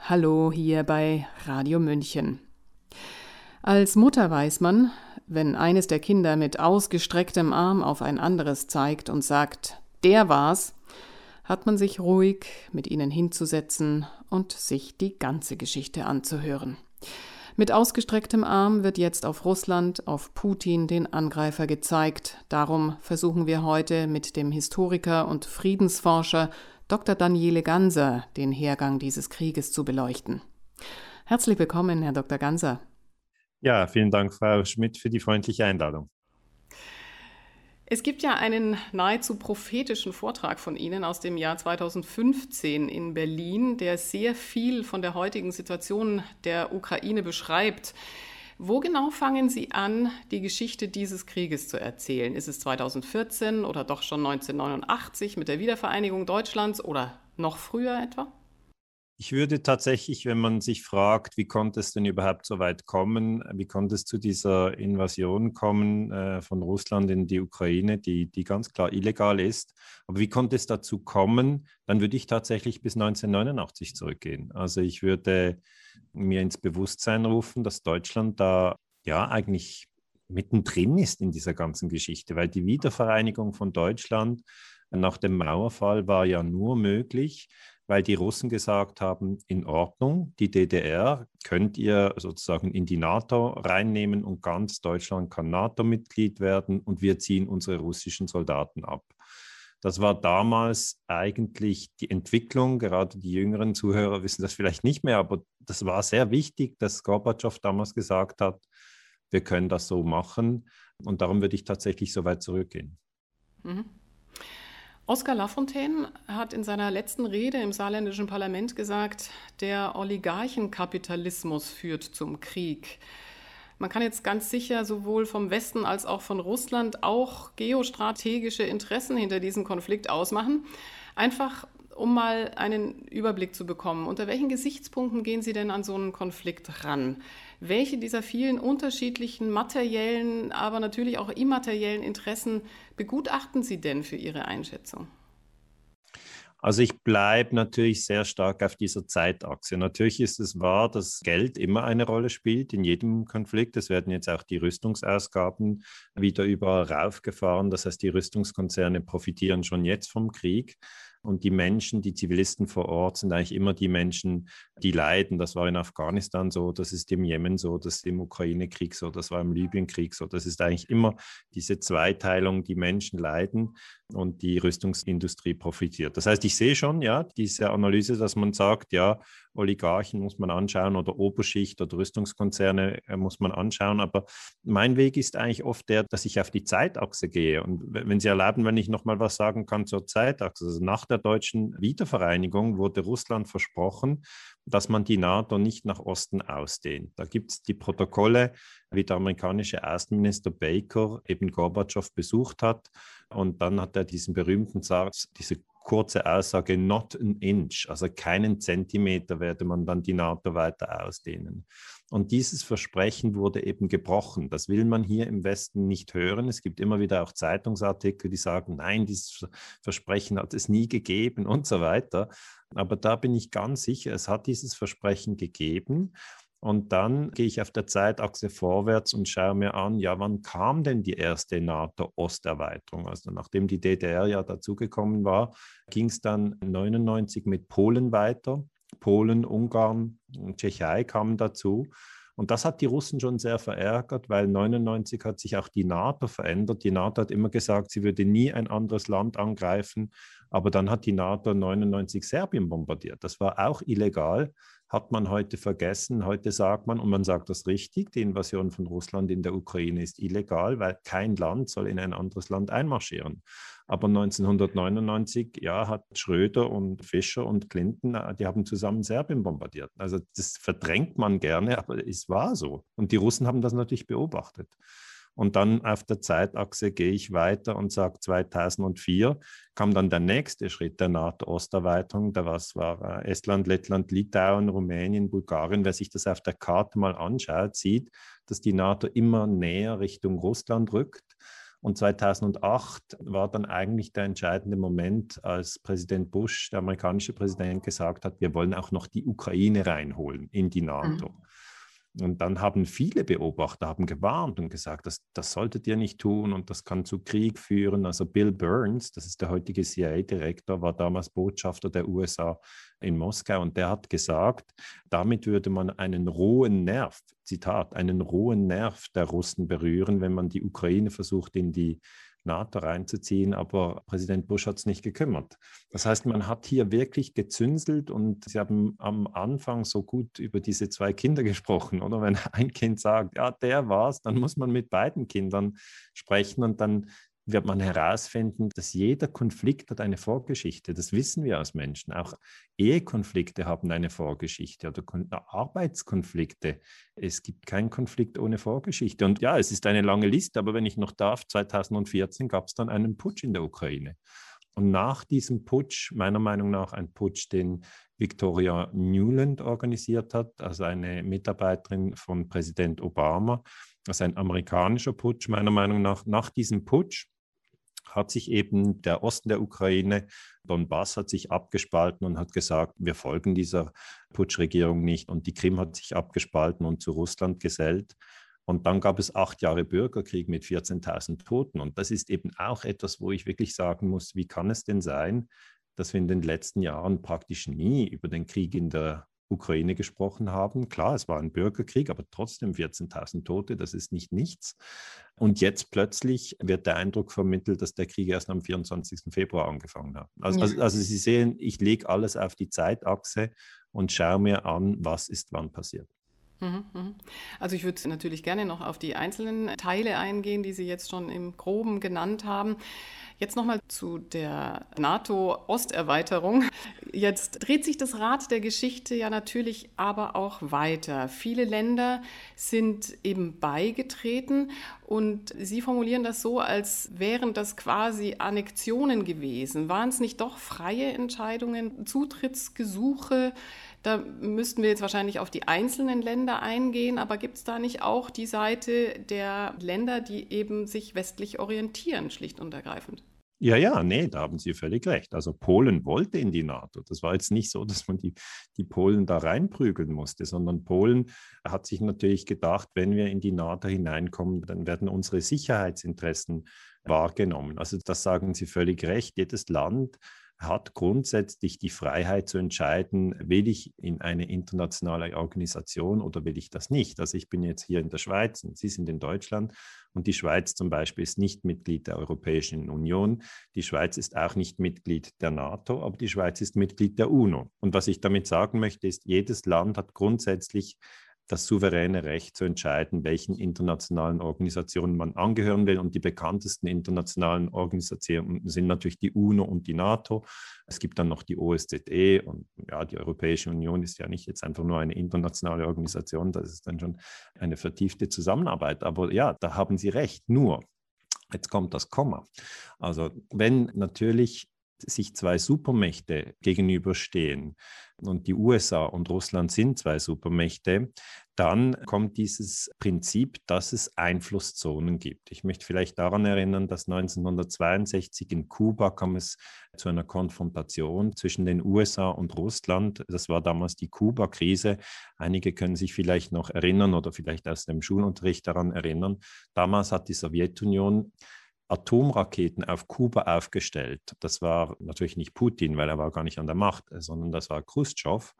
Hallo hier bei Radio München. Als Mutter weiß man, wenn eines der Kinder mit ausgestrecktem Arm auf ein anderes zeigt und sagt, der war's, hat man sich ruhig mit ihnen hinzusetzen und sich die ganze Geschichte anzuhören. Mit ausgestrecktem Arm wird jetzt auf Russland, auf Putin, den Angreifer gezeigt. Darum versuchen wir heute mit dem Historiker und Friedensforscher Dr. Daniele Ganser den Hergang dieses Krieges zu beleuchten. Herzlich willkommen, Herr Dr. Ganser. Ja, vielen Dank, Frau Schmidt, für die freundliche Einladung. Es gibt ja einen nahezu prophetischen Vortrag von Ihnen aus dem Jahr 2015 in Berlin, der sehr viel von der heutigen Situation der Ukraine beschreibt. Wo genau fangen Sie an, die Geschichte dieses Krieges zu erzählen? Ist es 2014 oder doch schon 1989 mit der Wiedervereinigung Deutschlands oder noch früher etwa? Ich würde tatsächlich, wenn man sich fragt, wie konnte es denn überhaupt so weit kommen, wie konnte es zu dieser Invasion kommen äh, von Russland in die Ukraine, die, die ganz klar illegal ist, aber wie konnte es dazu kommen, dann würde ich tatsächlich bis 1989 zurückgehen. Also ich würde mir ins Bewusstsein rufen, dass Deutschland da ja eigentlich mittendrin ist in dieser ganzen Geschichte, weil die Wiedervereinigung von Deutschland nach dem Mauerfall war ja nur möglich, weil die Russen gesagt haben, in Ordnung, die DDR könnt ihr sozusagen in die NATO reinnehmen und ganz Deutschland kann NATO-Mitglied werden und wir ziehen unsere russischen Soldaten ab. Das war damals eigentlich die Entwicklung, gerade die jüngeren Zuhörer wissen das vielleicht nicht mehr, aber das war sehr wichtig, dass Gorbatschow damals gesagt hat, wir können das so machen. Und darum würde ich tatsächlich so weit zurückgehen. Mhm. Oskar Lafontaine hat in seiner letzten Rede im saarländischen Parlament gesagt, der Oligarchenkapitalismus führt zum Krieg. Man kann jetzt ganz sicher sowohl vom Westen als auch von Russland auch geostrategische Interessen hinter diesem Konflikt ausmachen. Einfach um mal einen Überblick zu bekommen, unter welchen Gesichtspunkten gehen Sie denn an so einen Konflikt ran? Welche dieser vielen unterschiedlichen materiellen, aber natürlich auch immateriellen Interessen begutachten Sie denn für Ihre Einschätzung? Also ich bleibe natürlich sehr stark auf dieser Zeitachse. Natürlich ist es wahr, dass Geld immer eine Rolle spielt in jedem Konflikt. Es werden jetzt auch die Rüstungsausgaben wieder überall raufgefahren. Das heißt, die Rüstungskonzerne profitieren schon jetzt vom Krieg. Und die Menschen, die Zivilisten vor Ort sind eigentlich immer die Menschen, die leiden. Das war in Afghanistan so, das ist im Jemen so, das ist im Ukraine-Krieg so, das war im Libyen-Krieg so. Das ist eigentlich immer diese Zweiteilung, die Menschen leiden und die Rüstungsindustrie profitiert. Das heißt, ich sehe schon, ja, diese Analyse, dass man sagt, ja, Oligarchen muss man anschauen oder Oberschicht oder Rüstungskonzerne äh, muss man anschauen. Aber mein Weg ist eigentlich oft der, dass ich auf die Zeitachse gehe. Und wenn Sie erlauben, wenn ich noch mal was sagen kann zur Zeitachse. Also nach der deutschen Wiedervereinigung wurde Russland versprochen, dass man die NATO nicht nach Osten ausdehnt. Da gibt es die Protokolle, wie der amerikanische Außenminister Baker eben Gorbatschow besucht hat. Und dann hat er diesen berühmten Satz, diese kurze Aussage, not an inch, also keinen Zentimeter werde man dann die NATO weiter ausdehnen. Und dieses Versprechen wurde eben gebrochen. Das will man hier im Westen nicht hören. Es gibt immer wieder auch Zeitungsartikel, die sagen, nein, dieses Versprechen hat es nie gegeben und so weiter. Aber da bin ich ganz sicher, es hat dieses Versprechen gegeben. Und dann gehe ich auf der Zeitachse vorwärts und schaue mir an, ja, wann kam denn die erste NATO-Osterweiterung? Also nachdem die DDR ja dazugekommen war, ging es dann 99 mit Polen weiter. Polen, Ungarn und Tschechei kamen dazu. Und das hat die Russen schon sehr verärgert, weil 99 hat sich auch die NATO verändert. Die NATO hat immer gesagt, sie würde nie ein anderes Land angreifen. Aber dann hat die NATO 99 Serbien bombardiert. Das war auch illegal hat man heute vergessen. Heute sagt man, und man sagt das richtig, die Invasion von Russland in der Ukraine ist illegal, weil kein Land soll in ein anderes Land einmarschieren. Aber 1999, ja, hat Schröder und Fischer und Clinton, äh, die haben zusammen Serbien bombardiert. Also das verdrängt man gerne, aber es war so. Und die Russen haben das natürlich beobachtet. Und dann auf der Zeitachse gehe ich weiter und sage 2004 kam dann der nächste Schritt der NATO-Osterweiterung. Da was war äh, Estland, Lettland, Litauen, Rumänien, Bulgarien. Wer sich das auf der Karte mal anschaut, sieht, dass die NATO immer näher Richtung Russland rückt. Und 2008 war dann eigentlich der entscheidende Moment, als Präsident Bush, der amerikanische Präsident, gesagt hat, wir wollen auch noch die Ukraine reinholen in die NATO. Mhm. Und dann haben viele Beobachter haben gewarnt und gesagt, das, das solltet ihr nicht tun und das kann zu Krieg führen. Also Bill Burns, das ist der heutige CIA-Direktor, war damals Botschafter der USA in Moskau und der hat gesagt, damit würde man einen rohen Nerv, Zitat, einen rohen Nerv der Russen berühren, wenn man die Ukraine versucht, in die NATO reinzuziehen, aber Präsident Bush hat es nicht gekümmert. Das heißt, man hat hier wirklich gezünselt und Sie haben am Anfang so gut über diese zwei Kinder gesprochen, oder? Wenn ein Kind sagt, ja, der war's, dann muss man mit beiden Kindern sprechen und dann wird man herausfinden, dass jeder Konflikt hat eine Vorgeschichte. Das wissen wir als Menschen. Auch Ehekonflikte haben eine Vorgeschichte oder Arbeitskonflikte. Es gibt keinen Konflikt ohne Vorgeschichte. Und ja, es ist eine lange Liste, aber wenn ich noch darf, 2014 gab es dann einen Putsch in der Ukraine. Und nach diesem Putsch, meiner Meinung nach ein Putsch, den Victoria Newland organisiert hat, also eine Mitarbeiterin von Präsident Obama, also ein amerikanischer Putsch, meiner Meinung nach, nach diesem Putsch hat sich eben der Osten der Ukraine, Donbass, hat sich abgespalten und hat gesagt, wir folgen dieser Putschregierung nicht. Und die Krim hat sich abgespalten und zu Russland gesellt. Und dann gab es acht Jahre Bürgerkrieg mit 14.000 Toten. Und das ist eben auch etwas, wo ich wirklich sagen muss, wie kann es denn sein, dass wir in den letzten Jahren praktisch nie über den Krieg in der Ukraine gesprochen haben. Klar, es war ein Bürgerkrieg, aber trotzdem 14.000 Tote, das ist nicht nichts. Und jetzt plötzlich wird der Eindruck vermittelt, dass der Krieg erst am 24. Februar angefangen hat. Also, ja. also, also Sie sehen, ich lege alles auf die Zeitachse und schaue mir an, was ist wann passiert. Also ich würde natürlich gerne noch auf die einzelnen Teile eingehen, die Sie jetzt schon im groben genannt haben. Jetzt nochmal zu der NATO-Osterweiterung. Jetzt dreht sich das Rad der Geschichte ja natürlich aber auch weiter. Viele Länder sind eben beigetreten und Sie formulieren das so, als wären das quasi Annexionen gewesen. Waren es nicht doch freie Entscheidungen, Zutrittsgesuche? Da müssten wir jetzt wahrscheinlich auf die einzelnen Länder eingehen, aber gibt es da nicht auch die Seite der Länder, die eben sich westlich orientieren, schlicht und ergreifend? Ja, ja, nee, da haben Sie völlig recht. Also Polen wollte in die NATO. Das war jetzt nicht so, dass man die, die Polen da reinprügeln musste, sondern Polen hat sich natürlich gedacht, wenn wir in die NATO hineinkommen, dann werden unsere Sicherheitsinteressen wahrgenommen. Also das sagen Sie völlig recht. Jedes Land hat grundsätzlich die Freiheit zu entscheiden, will ich in eine internationale Organisation oder will ich das nicht. Also ich bin jetzt hier in der Schweiz und Sie sind in Deutschland und die Schweiz zum Beispiel ist nicht Mitglied der Europäischen Union. Die Schweiz ist auch nicht Mitglied der NATO, aber die Schweiz ist Mitglied der UNO. Und was ich damit sagen möchte, ist, jedes Land hat grundsätzlich das souveräne Recht zu entscheiden, welchen internationalen Organisationen man angehören will. Und die bekanntesten internationalen Organisationen sind natürlich die UNO und die NATO. Es gibt dann noch die OSZE und ja, die Europäische Union ist ja nicht jetzt einfach nur eine internationale Organisation, das ist dann schon eine vertiefte Zusammenarbeit. Aber ja, da haben Sie recht. Nur, jetzt kommt das Komma. Also wenn natürlich sich zwei Supermächte gegenüberstehen und die USA und Russland sind zwei Supermächte, dann kommt dieses Prinzip, dass es Einflusszonen gibt. Ich möchte vielleicht daran erinnern, dass 1962 in Kuba kam es zu einer Konfrontation zwischen den USA und Russland. Das war damals die Kuba-Krise. Einige können sich vielleicht noch erinnern oder vielleicht aus dem Schulunterricht daran erinnern. Damals hat die Sowjetunion Atomraketen auf Kuba aufgestellt. Das war natürlich nicht Putin, weil er war gar nicht an der Macht, sondern das war Khrushchev.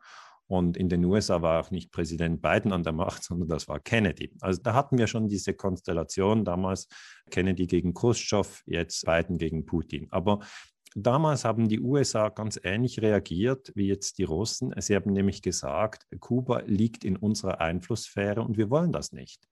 Und in den USA war auch nicht Präsident Biden an der Macht, sondern das war Kennedy. Also da hatten wir schon diese Konstellation damals Kennedy gegen Khrushchev, jetzt Biden gegen Putin. Aber Damals haben die USA ganz ähnlich reagiert wie jetzt die Russen. Sie haben nämlich gesagt, Kuba liegt in unserer Einflusssphäre und wir wollen das nicht.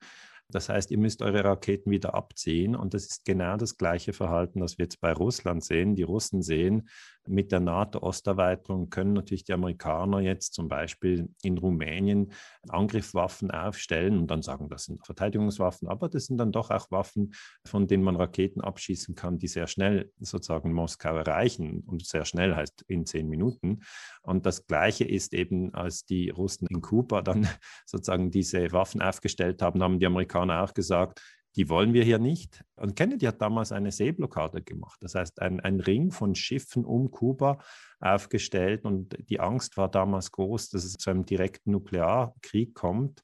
Das heißt, ihr müsst eure Raketen wieder abziehen. Und das ist genau das gleiche Verhalten, das wir jetzt bei Russland sehen. Die Russen sehen, mit der NATO-Osterweiterung können natürlich die Amerikaner jetzt zum Beispiel in Rumänien Angriffswaffen aufstellen und dann sagen, das sind Verteidigungswaffen, aber das sind dann doch auch Waffen, von denen man Raketen abschießen kann, die sehr schnell sozusagen Moskau erreichen. Und sehr schnell heißt in zehn Minuten. Und das Gleiche ist eben, als die Russen in Kuba dann sozusagen diese Waffen aufgestellt haben, haben die Amerikaner auch gesagt, die wollen wir hier nicht. Und Kennedy hat damals eine Seeblockade gemacht, das heißt ein, ein Ring von Schiffen um Kuba aufgestellt und die Angst war damals groß, dass es zu einem direkten Nuklearkrieg kommt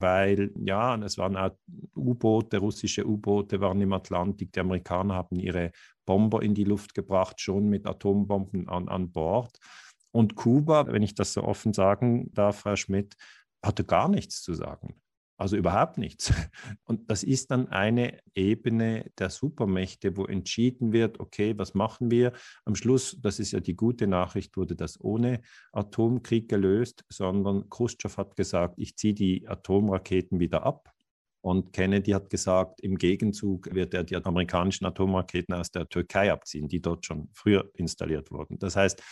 weil ja, es waren auch U-Boote, russische U-Boote waren im Atlantik, die Amerikaner haben ihre Bomber in die Luft gebracht, schon mit Atombomben an, an Bord. Und Kuba, wenn ich das so offen sagen darf, Frau Schmidt, hatte gar nichts zu sagen. Also überhaupt nichts. Und das ist dann eine Ebene der Supermächte, wo entschieden wird, okay, was machen wir? Am Schluss, das ist ja die gute Nachricht, wurde das ohne Atomkrieg gelöst, sondern Khrushchev hat gesagt, ich ziehe die Atomraketen wieder ab. Und Kennedy hat gesagt, im Gegenzug wird er die amerikanischen Atomraketen aus der Türkei abziehen, die dort schon früher installiert wurden. Das heißt,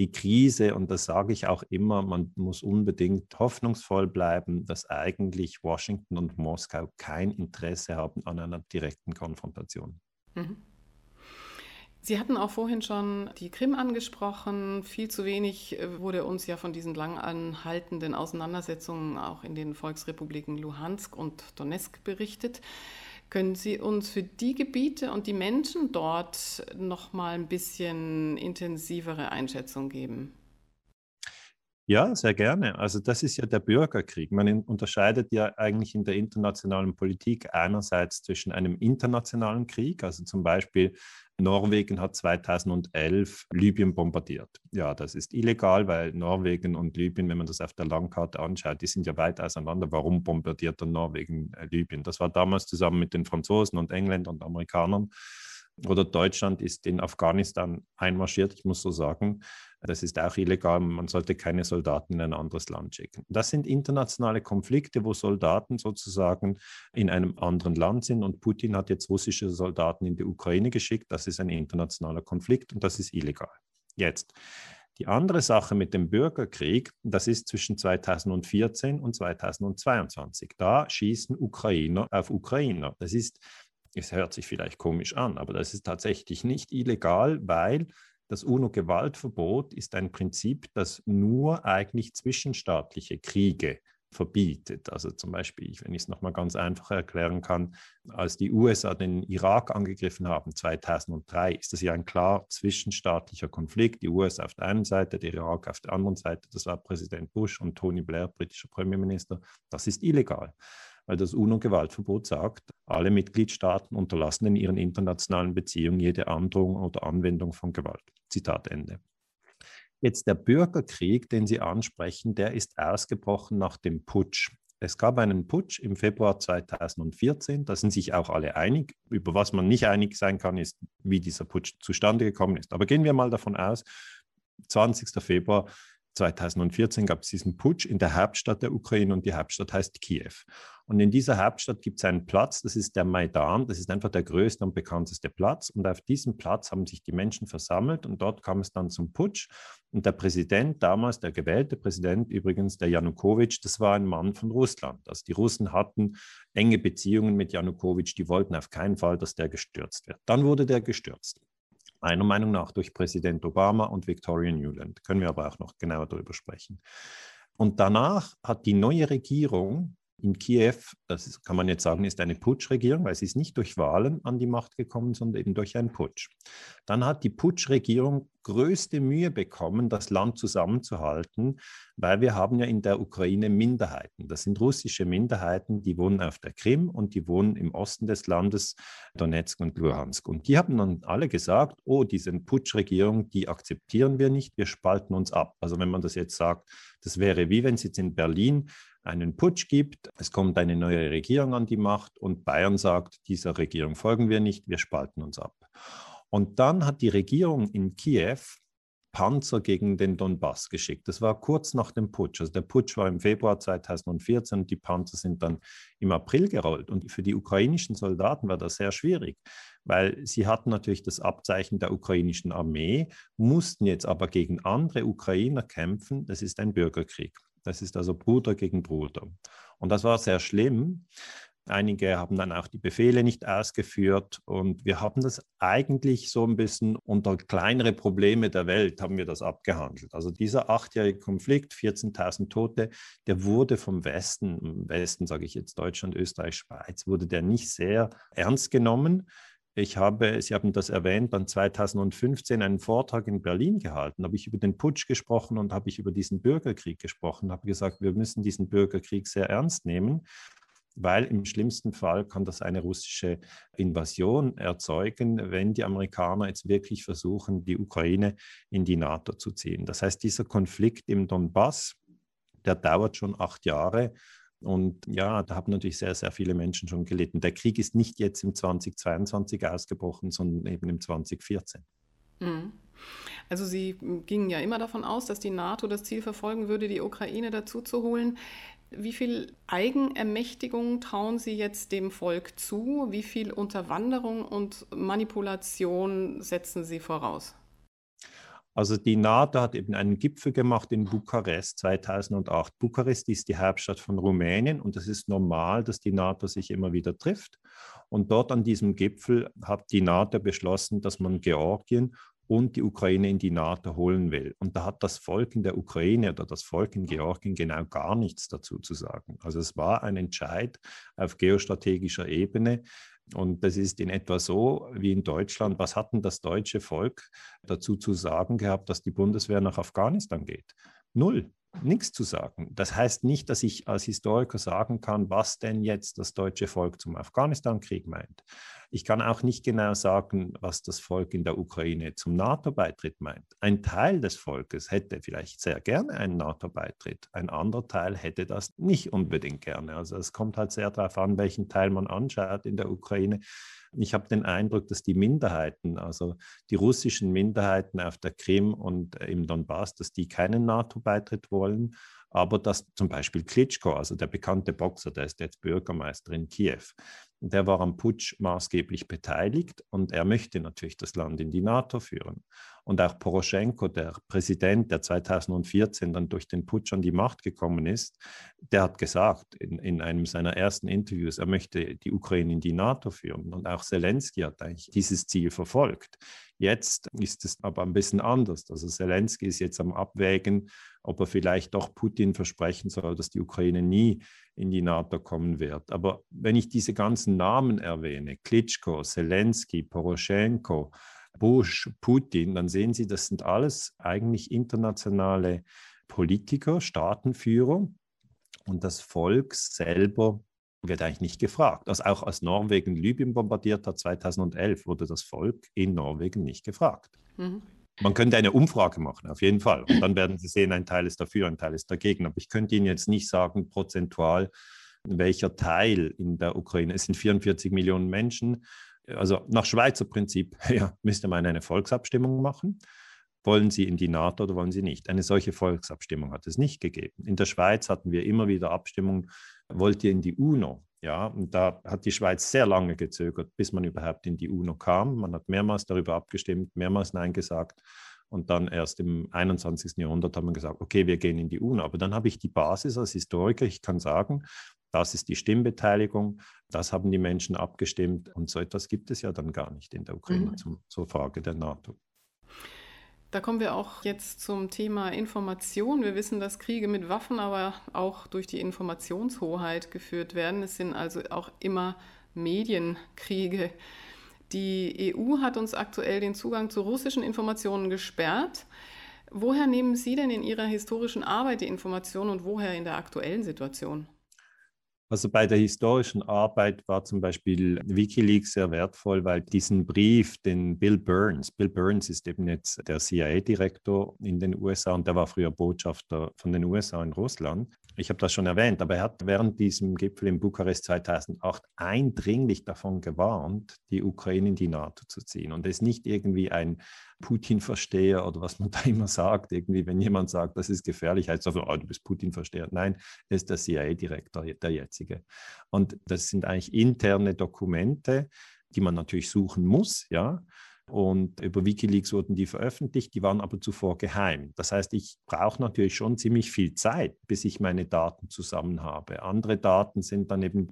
die Krise, und das sage ich auch immer, man muss unbedingt hoffnungsvoll bleiben, dass eigentlich Washington und Moskau kein Interesse haben an einer direkten Konfrontation. Mhm. Sie hatten auch vorhin schon die Krim angesprochen. Viel zu wenig äh, wurde uns ja von diesen lang anhaltenden Auseinandersetzungen auch in den Volksrepubliken Luhansk und Donetsk berichtet. Können Sie uns für die Gebiete und die Menschen dort noch mal ein bisschen intensivere Einschätzung geben? Ja, sehr gerne. Also das ist ja der Bürgerkrieg. Man unterscheidet ja eigentlich in der internationalen Politik einerseits zwischen einem internationalen Krieg, also zum Beispiel Norwegen hat 2011 Libyen bombardiert. Ja, das ist illegal, weil Norwegen und Libyen, wenn man das auf der Landkarte anschaut, die sind ja weit auseinander. Warum bombardiert dann Norwegen äh, Libyen? Das war damals zusammen mit den Franzosen und Engländern und Amerikanern oder Deutschland ist in Afghanistan einmarschiert, ich muss so sagen. Das ist auch illegal. Man sollte keine Soldaten in ein anderes Land schicken. Das sind internationale Konflikte, wo Soldaten sozusagen in einem anderen Land sind. Und Putin hat jetzt russische Soldaten in die Ukraine geschickt. Das ist ein internationaler Konflikt und das ist illegal. Jetzt. Die andere Sache mit dem Bürgerkrieg, das ist zwischen 2014 und 2022. Da schießen Ukrainer auf Ukrainer. Das ist es hört sich vielleicht komisch an, aber das ist tatsächlich nicht illegal, weil das UNO-Gewaltverbot ist ein Prinzip, das nur eigentlich zwischenstaatliche Kriege verbietet. Also zum Beispiel, wenn ich es nochmal ganz einfach erklären kann, als die USA den Irak angegriffen haben 2003, ist das ja ein klar zwischenstaatlicher Konflikt. Die USA auf der einen Seite, der Irak auf der anderen Seite. Das war Präsident Bush und Tony Blair, britischer Premierminister. Das ist illegal weil das UNO-Gewaltverbot sagt, alle Mitgliedstaaten unterlassen in ihren internationalen Beziehungen jede Androhung oder Anwendung von Gewalt. Zitat Ende. Jetzt der Bürgerkrieg, den Sie ansprechen, der ist ausgebrochen nach dem Putsch. Es gab einen Putsch im Februar 2014, da sind sich auch alle einig. Über was man nicht einig sein kann, ist, wie dieser Putsch zustande gekommen ist. Aber gehen wir mal davon aus, 20. Februar 2014 gab es diesen Putsch in der Hauptstadt der Ukraine und die Hauptstadt heißt Kiew. Und in dieser Hauptstadt gibt es einen Platz, das ist der Maidan, das ist einfach der größte und bekannteste Platz. Und auf diesem Platz haben sich die Menschen versammelt und dort kam es dann zum Putsch. Und der Präsident damals, der gewählte Präsident übrigens, der Janukowitsch, das war ein Mann von Russland. Also die Russen hatten enge Beziehungen mit Janukowitsch, die wollten auf keinen Fall, dass der gestürzt wird. Dann wurde der gestürzt meiner Meinung nach durch Präsident Obama und Victoria Newland. Können wir aber auch noch genauer darüber sprechen. Und danach hat die neue Regierung in Kiew, das kann man jetzt sagen, ist eine Putschregierung, weil sie ist nicht durch Wahlen an die Macht gekommen, sondern eben durch einen Putsch. Dann hat die Putschregierung größte Mühe bekommen, das Land zusammenzuhalten, weil wir haben ja in der Ukraine Minderheiten. Das sind russische Minderheiten, die wohnen auf der Krim und die wohnen im Osten des Landes, Donetsk und Luhansk. Und die haben dann alle gesagt, oh, diese Putschregierung, die akzeptieren wir nicht, wir spalten uns ab. Also wenn man das jetzt sagt, das wäre wie wenn es jetzt in Berlin einen Putsch gibt, es kommt eine neue Regierung an die Macht und Bayern sagt, dieser Regierung folgen wir nicht, wir spalten uns ab. Und dann hat die Regierung in Kiew Panzer gegen den Donbass geschickt. Das war kurz nach dem Putsch. Also der Putsch war im Februar 2014 und die Panzer sind dann im April gerollt. Und für die ukrainischen Soldaten war das sehr schwierig, weil sie hatten natürlich das Abzeichen der ukrainischen Armee, mussten jetzt aber gegen andere Ukrainer kämpfen. Das ist ein Bürgerkrieg. Das ist also Bruder gegen Bruder. Und das war sehr schlimm, Einige haben dann auch die Befehle nicht ausgeführt und wir haben das eigentlich so ein bisschen unter kleinere Probleme der Welt haben wir das abgehandelt. Also dieser achtjährige Konflikt, 14.000 Tote, der wurde vom Westen, Westen sage ich jetzt Deutschland, Österreich, Schweiz, wurde der nicht sehr ernst genommen. Ich habe, Sie haben das erwähnt, dann 2015 einen Vortrag in Berlin gehalten, habe ich über den Putsch gesprochen und habe ich über diesen Bürgerkrieg gesprochen, habe gesagt, wir müssen diesen Bürgerkrieg sehr ernst nehmen weil im schlimmsten Fall kann das eine russische Invasion erzeugen, wenn die Amerikaner jetzt wirklich versuchen, die Ukraine in die NATO zu ziehen. Das heißt, dieser Konflikt im Donbass, der dauert schon acht Jahre. Und ja, da haben natürlich sehr, sehr viele Menschen schon gelitten. Der Krieg ist nicht jetzt im 2022 ausgebrochen, sondern eben im 2014. Mhm. Also Sie gingen ja immer davon aus, dass die NATO das Ziel verfolgen würde, die Ukraine dazu zu holen. Wie viel Eigenermächtigung trauen Sie jetzt dem Volk zu? Wie viel Unterwanderung und Manipulation setzen Sie voraus? Also die NATO hat eben einen Gipfel gemacht in Bukarest 2008. Bukarest ist die Hauptstadt von Rumänien und es ist normal, dass die NATO sich immer wieder trifft. Und dort an diesem Gipfel hat die NATO beschlossen, dass man Georgien und die Ukraine in die NATO holen will. Und da hat das Volk in der Ukraine oder das Volk in Georgien genau gar nichts dazu zu sagen. Also es war ein Entscheid auf geostrategischer Ebene. Und das ist in etwa so wie in Deutschland. Was hat denn das deutsche Volk dazu zu sagen gehabt, dass die Bundeswehr nach Afghanistan geht? Null nichts zu sagen. Das heißt nicht, dass ich als Historiker sagen kann, was denn jetzt das deutsche Volk zum Afghanistan-Krieg meint. Ich kann auch nicht genau sagen, was das Volk in der Ukraine zum NATO-Beitritt meint. Ein Teil des Volkes hätte vielleicht sehr gerne einen NATO-Beitritt, ein anderer Teil hätte das nicht unbedingt gerne. Also es kommt halt sehr darauf an, welchen Teil man anschaut in der Ukraine. Ich habe den Eindruck, dass die Minderheiten, also die russischen Minderheiten auf der Krim und im Donbass, dass die keinen NATO-Beitritt wollen, aber dass zum Beispiel Klitschko, also der bekannte Boxer, der ist jetzt Bürgermeister in Kiew, der war am Putsch maßgeblich beteiligt und er möchte natürlich das Land in die NATO führen. Und auch Poroschenko, der Präsident, der 2014 dann durch den Putsch an die Macht gekommen ist, der hat gesagt in, in einem seiner ersten Interviews, er möchte die Ukraine in die NATO führen. Und auch Zelensky hat eigentlich dieses Ziel verfolgt. Jetzt ist es aber ein bisschen anders. Also Zelensky ist jetzt am Abwägen, ob er vielleicht doch Putin versprechen soll, dass die Ukraine nie in die NATO kommen wird. Aber wenn ich diese ganzen Namen erwähne, Klitschko, Zelensky, Poroschenko, Bush, Putin, dann sehen Sie, das sind alles eigentlich internationale Politiker, Staatenführer. Und das Volk selber wird eigentlich nicht gefragt. Also auch als Norwegen Libyen bombardiert hat 2011, wurde das Volk in Norwegen nicht gefragt. Mhm. Man könnte eine Umfrage machen, auf jeden Fall. Und dann werden Sie sehen, ein Teil ist dafür, ein Teil ist dagegen. Aber ich könnte Ihnen jetzt nicht sagen, prozentual, welcher Teil in der Ukraine. Es sind 44 Millionen Menschen. Also nach Schweizer Prinzip ja, müsste man eine Volksabstimmung machen. Wollen Sie in die NATO oder wollen Sie nicht? Eine solche Volksabstimmung hat es nicht gegeben. In der Schweiz hatten wir immer wieder Abstimmungen, wollt ihr in die UNO? Ja, und da hat die Schweiz sehr lange gezögert, bis man überhaupt in die UNO kam. Man hat mehrmals darüber abgestimmt, mehrmals Nein gesagt. Und dann erst im 21. Jahrhundert hat man gesagt, okay, wir gehen in die UNO. Aber dann habe ich die Basis als Historiker. Ich kann sagen, das ist die Stimmbeteiligung, das haben die Menschen abgestimmt. Und so etwas gibt es ja dann gar nicht in der Ukraine mhm. zur Frage der NATO. Da kommen wir auch jetzt zum Thema Information. Wir wissen, dass Kriege mit Waffen aber auch durch die Informationshoheit geführt werden. Es sind also auch immer Medienkriege. Die EU hat uns aktuell den Zugang zu russischen Informationen gesperrt. Woher nehmen Sie denn in Ihrer historischen Arbeit die Informationen und woher in der aktuellen Situation? Also bei der historischen Arbeit war zum Beispiel Wikileaks sehr wertvoll, weil diesen Brief, den Bill Burns, Bill Burns ist eben jetzt der CIA-Direktor in den USA und der war früher Botschafter von den USA in Russland. Ich habe das schon erwähnt, aber er hat während diesem Gipfel in Bukarest 2008 eindringlich davon gewarnt, die Ukraine in die NATO zu ziehen. Und er ist nicht irgendwie ein Putin-Versteher oder was man da immer sagt, irgendwie, wenn jemand sagt, das ist gefährlich, heißt es so, oh, du bist Putin-Versteher. Nein, er ist der CIA-Direktor, der jetzige. Und das sind eigentlich interne Dokumente, die man natürlich suchen muss, ja. Und über Wikileaks wurden die veröffentlicht, die waren aber zuvor geheim. Das heißt, ich brauche natürlich schon ziemlich viel Zeit, bis ich meine Daten zusammen habe. Andere Daten sind dann eben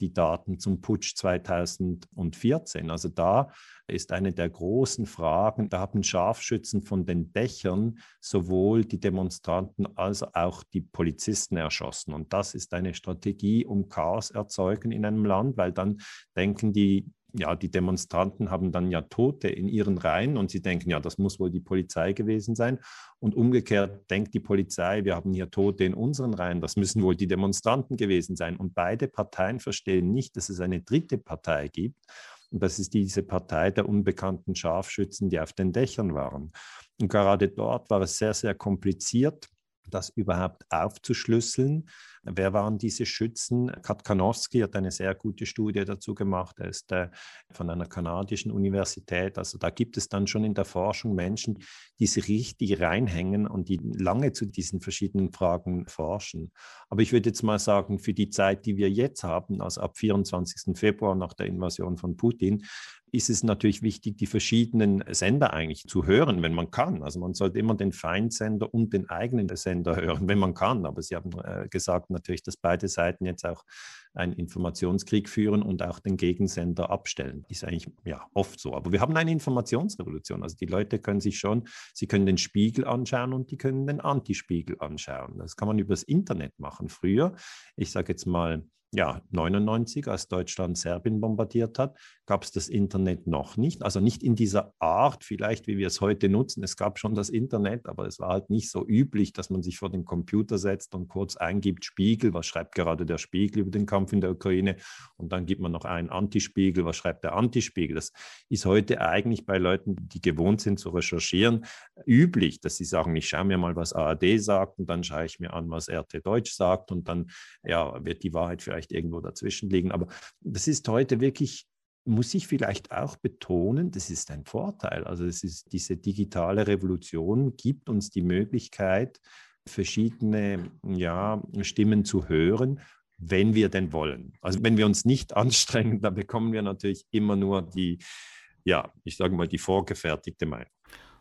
die Daten zum Putsch 2014. Also da ist eine der großen Fragen, da haben Scharfschützen von den Dächern sowohl die Demonstranten als auch die Polizisten erschossen. Und das ist eine Strategie, um Chaos erzeugen in einem Land, weil dann denken die ja, die Demonstranten haben dann ja Tote in ihren Reihen und sie denken, ja, das muss wohl die Polizei gewesen sein. Und umgekehrt denkt die Polizei, wir haben hier Tote in unseren Reihen, das müssen wohl die Demonstranten gewesen sein. Und beide Parteien verstehen nicht, dass es eine dritte Partei gibt. Und das ist diese Partei der unbekannten Scharfschützen, die auf den Dächern waren. Und gerade dort war es sehr, sehr kompliziert, das überhaupt aufzuschlüsseln. Wer waren diese Schützen? Katkanowski hat eine sehr gute Studie dazu gemacht. Er ist äh, von einer kanadischen Universität. Also da gibt es dann schon in der Forschung Menschen, die sich richtig reinhängen und die lange zu diesen verschiedenen Fragen forschen. Aber ich würde jetzt mal sagen, für die Zeit, die wir jetzt haben, also ab 24. Februar nach der Invasion von Putin, ist es natürlich wichtig, die verschiedenen Sender eigentlich zu hören, wenn man kann. Also man sollte immer den Feindsender und den eigenen Sender hören, wenn man kann. Aber Sie haben äh, gesagt natürlich, dass beide Seiten jetzt auch einen Informationskrieg führen und auch den Gegensender abstellen. Ist eigentlich ja oft so. Aber wir haben eine Informationsrevolution. Also die Leute können sich schon, sie können den Spiegel anschauen und die können den Antispiegel anschauen. Das kann man übers Internet machen. Früher, ich sage jetzt mal, ja, 99, als Deutschland Serbien bombardiert hat, gab es das Internet noch nicht. Also nicht in dieser Art, vielleicht wie wir es heute nutzen. Es gab schon das Internet, aber es war halt nicht so üblich, dass man sich vor den Computer setzt und kurz eingibt, Spiegel, was schreibt gerade der Spiegel über den Kampf in der Ukraine? Und dann gibt man noch einen Antispiegel, was schreibt der Antispiegel? Das ist heute eigentlich bei Leuten, die gewohnt sind zu recherchieren, üblich, dass sie sagen, ich schaue mir mal, was ARD sagt und dann schaue ich mir an, was RT Deutsch sagt und dann ja, wird die Wahrheit vielleicht vielleicht irgendwo dazwischen liegen. Aber das ist heute wirklich, muss ich vielleicht auch betonen, das ist ein Vorteil. Also es ist diese digitale Revolution gibt uns die Möglichkeit, verschiedene ja, Stimmen zu hören, wenn wir denn wollen. Also wenn wir uns nicht anstrengen, dann bekommen wir natürlich immer nur die, ja, ich sage mal, die vorgefertigte Meinung.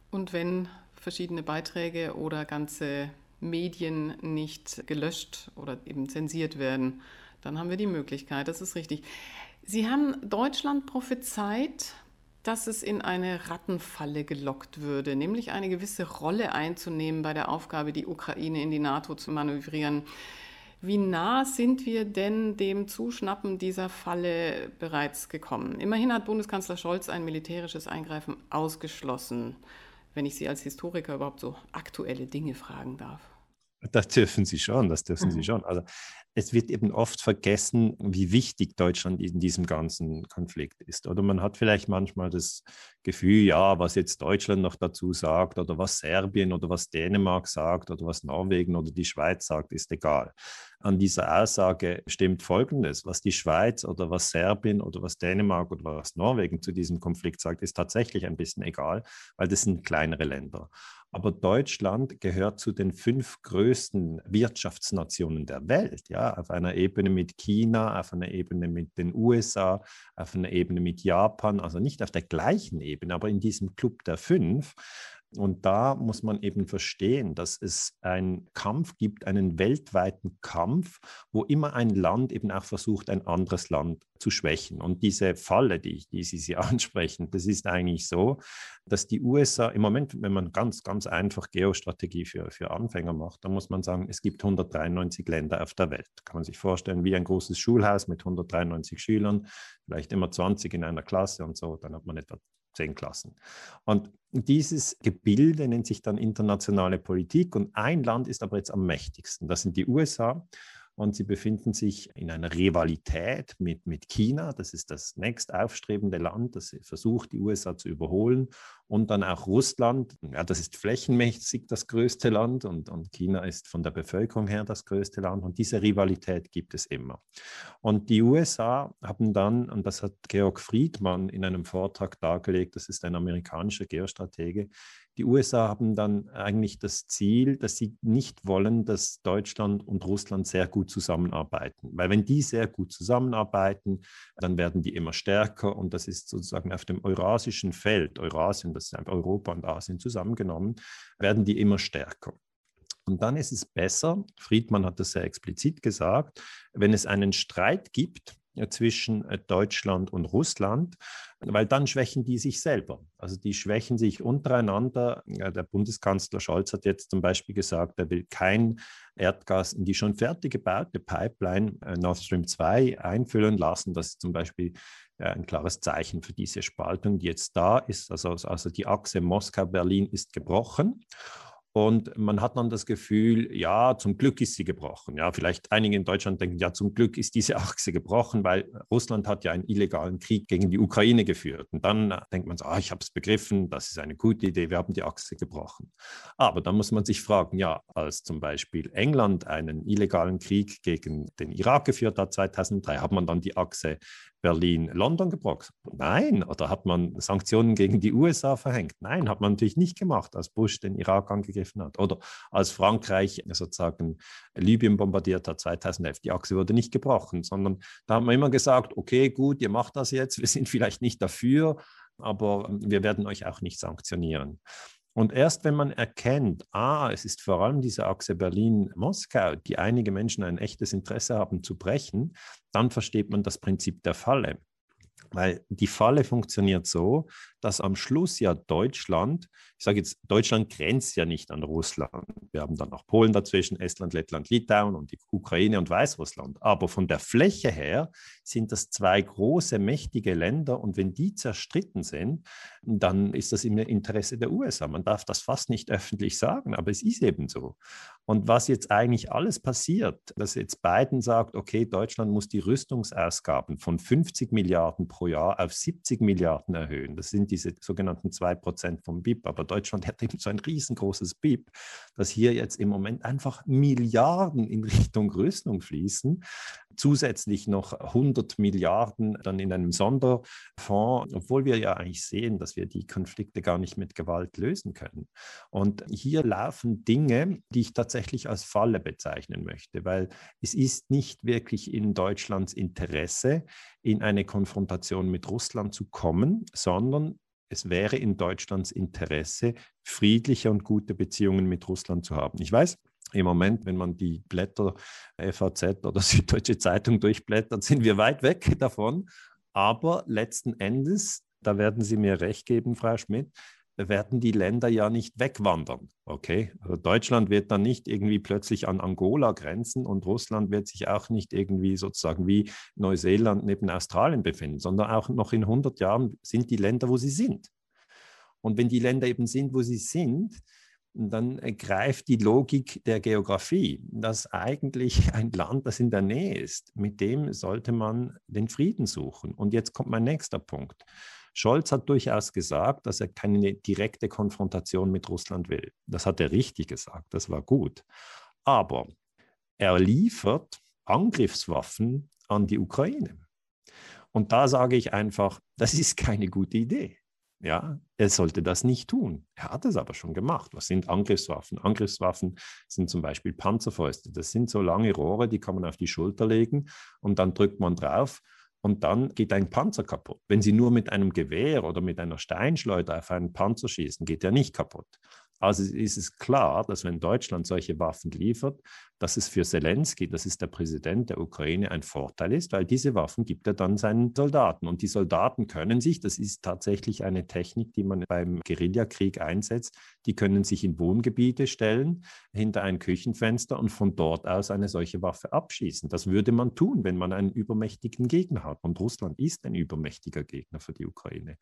Und wenn verschiedene Beiträge oder ganze Medien nicht gelöscht oder eben zensiert werden, dann haben wir die Möglichkeit, das ist richtig. Sie haben Deutschland prophezeit, dass es in eine Rattenfalle gelockt würde, nämlich eine gewisse Rolle einzunehmen bei der Aufgabe, die Ukraine in die NATO zu manövrieren. Wie nah sind wir denn dem Zuschnappen dieser Falle bereits gekommen? Immerhin hat Bundeskanzler Scholz ein militärisches Eingreifen ausgeschlossen, wenn ich Sie als Historiker überhaupt so aktuelle Dinge fragen darf. Das dürfen Sie schon, das dürfen Sie mhm. schon. Also es wird eben oft vergessen, wie wichtig Deutschland in diesem ganzen Konflikt ist. Oder man hat vielleicht manchmal das Gefühl, ja, was jetzt Deutschland noch dazu sagt oder was Serbien oder was Dänemark sagt oder was Norwegen oder die Schweiz sagt, ist egal. An dieser Aussage stimmt Folgendes. Was die Schweiz oder was Serbien oder was Dänemark oder was Norwegen zu diesem Konflikt sagt, ist tatsächlich ein bisschen egal, weil das sind kleinere Länder. Aber Deutschland gehört zu den fünf größten Wirtschaftsnationen der Welt, ja, auf einer Ebene mit China, auf einer Ebene mit den USA, auf einer Ebene mit Japan, also nicht auf der gleichen Ebene, aber in diesem Club der fünf. Und da muss man eben verstehen, dass es einen Kampf gibt, einen weltweiten Kampf, wo immer ein Land eben auch versucht, ein anderes Land zu schwächen. Und diese Falle, die, die Sie, Sie ansprechen, das ist eigentlich so, dass die USA im Moment, wenn man ganz, ganz einfach Geostrategie für, für Anfänger macht, dann muss man sagen, es gibt 193 Länder auf der Welt. Kann man sich vorstellen, wie ein großes Schulhaus mit 193 Schülern, vielleicht immer 20 in einer Klasse und so, dann hat man etwa zehn Klassen. Und dieses Gebilde nennt sich dann internationale Politik und ein Land ist aber jetzt am mächtigsten. Das sind die USA und sie befinden sich in einer Rivalität mit, mit China. Das ist das nächst aufstrebende Land, das versucht, die USA zu überholen. Und dann auch Russland. Ja, das ist flächenmäßig das größte Land und, und China ist von der Bevölkerung her das größte Land und diese Rivalität gibt es immer. Und die USA haben dann, und das hat Georg Friedmann in einem Vortrag dargelegt, das ist ein amerikanischer Geostratege, die USA haben dann eigentlich das Ziel, dass sie nicht wollen, dass Deutschland und Russland sehr gut zusammenarbeiten. Weil wenn die sehr gut zusammenarbeiten, dann werden die immer stärker und das ist sozusagen auf dem eurasischen Feld, Eurasien, das ist Europa und Asien zusammengenommen, werden die immer stärker. Und dann ist es besser, Friedmann hat das sehr explizit gesagt, wenn es einen Streit gibt zwischen äh, Deutschland und Russland, weil dann schwächen die sich selber. Also die schwächen sich untereinander. Der Bundeskanzler Scholz hat jetzt zum Beispiel gesagt, er will kein Erdgas in die schon fertig gebaute Pipeline äh, Nord Stream 2 einfüllen lassen. Das ist zum Beispiel äh, ein klares Zeichen für diese Spaltung, die jetzt da ist. Also, also die Achse Moskau-Berlin ist gebrochen. Und man hat dann das Gefühl, ja, zum Glück ist sie gebrochen. Ja, vielleicht einige in Deutschland denken, ja, zum Glück ist diese Achse gebrochen, weil Russland hat ja einen illegalen Krieg gegen die Ukraine geführt. Und dann denkt man so, ah, ich habe es begriffen, das ist eine gute Idee, wir haben die Achse gebrochen. Aber dann muss man sich fragen, ja, als zum Beispiel England einen illegalen Krieg gegen den Irak geführt hat 2003, hat man dann die Achse Berlin-London gebrochen? Nein. Oder hat man Sanktionen gegen die USA verhängt? Nein, hat man natürlich nicht gemacht, als Bush den Irak angegriffen hat. Oder als Frankreich sozusagen Libyen bombardiert hat 2011. Die Achse wurde nicht gebrochen, sondern da hat man immer gesagt, okay, gut, ihr macht das jetzt, wir sind vielleicht nicht dafür, aber wir werden euch auch nicht sanktionieren. Und erst wenn man erkennt, ah, es ist vor allem diese Achse Berlin-Moskau, die einige Menschen ein echtes Interesse haben zu brechen, dann versteht man das Prinzip der Falle. Weil die Falle funktioniert so, dass am Schluss ja Deutschland, ich sage jetzt, Deutschland grenzt ja nicht an Russland. Wir haben dann noch Polen dazwischen, Estland, Lettland, Litauen und die Ukraine und Weißrussland. Aber von der Fläche her sind das zwei große, mächtige Länder und wenn die zerstritten sind, dann ist das im Interesse der USA. Man darf das fast nicht öffentlich sagen, aber es ist eben so. Und was jetzt eigentlich alles passiert, dass jetzt Biden sagt, okay, Deutschland muss die Rüstungsausgaben von 50 Milliarden pro Jahr auf 70 Milliarden erhöhen. Das sind diese sogenannten 2% vom BIP. Aber Deutschland hat eben so ein riesengroßes BIP, dass hier jetzt im Moment einfach Milliarden in Richtung Rüstung fließen zusätzlich noch 100 Milliarden dann in einem Sonderfonds, obwohl wir ja eigentlich sehen, dass wir die Konflikte gar nicht mit Gewalt lösen können. Und hier laufen Dinge, die ich tatsächlich als Falle bezeichnen möchte, weil es ist nicht wirklich in Deutschlands Interesse, in eine Konfrontation mit Russland zu kommen, sondern es wäre in Deutschlands Interesse, friedliche und gute Beziehungen mit Russland zu haben. Ich weiß, im Moment, wenn man die Blätter FAZ oder Süddeutsche Zeitung durchblättert, sind wir weit weg davon. Aber letzten Endes, da werden Sie mir recht geben, Frau Schmidt, werden die Länder ja nicht wegwandern. Okay, also Deutschland wird dann nicht irgendwie plötzlich an Angola grenzen und Russland wird sich auch nicht irgendwie sozusagen wie Neuseeland neben Australien befinden, sondern auch noch in 100 Jahren sind die Länder, wo sie sind. Und wenn die Länder eben sind, wo sie sind, dann greift die Logik der Geografie, dass eigentlich ein Land, das in der Nähe ist, mit dem sollte man den Frieden suchen. Und jetzt kommt mein nächster Punkt. Scholz hat durchaus gesagt, dass er keine direkte Konfrontation mit Russland will. Das hat er richtig gesagt, das war gut. Aber er liefert Angriffswaffen an die Ukraine. Und da sage ich einfach, das ist keine gute Idee. Ja, er sollte das nicht tun. Er hat es aber schon gemacht. Was sind Angriffswaffen? Angriffswaffen sind zum Beispiel Panzerfäuste. Das sind so lange Rohre, die kann man auf die Schulter legen und dann drückt man drauf und dann geht ein Panzer kaputt. Wenn Sie nur mit einem Gewehr oder mit einer Steinschleuder auf einen Panzer schießen, geht er nicht kaputt. Also ist es klar, dass wenn Deutschland solche Waffen liefert, dass es für Zelensky, das ist der Präsident der Ukraine, ein Vorteil ist, weil diese Waffen gibt er dann seinen Soldaten. Und die Soldaten können sich, das ist tatsächlich eine Technik, die man beim Guerillakrieg einsetzt, die können sich in Wohngebiete stellen, hinter ein Küchenfenster und von dort aus eine solche Waffe abschießen. Das würde man tun, wenn man einen übermächtigen Gegner hat. Und Russland ist ein übermächtiger Gegner für die Ukraine.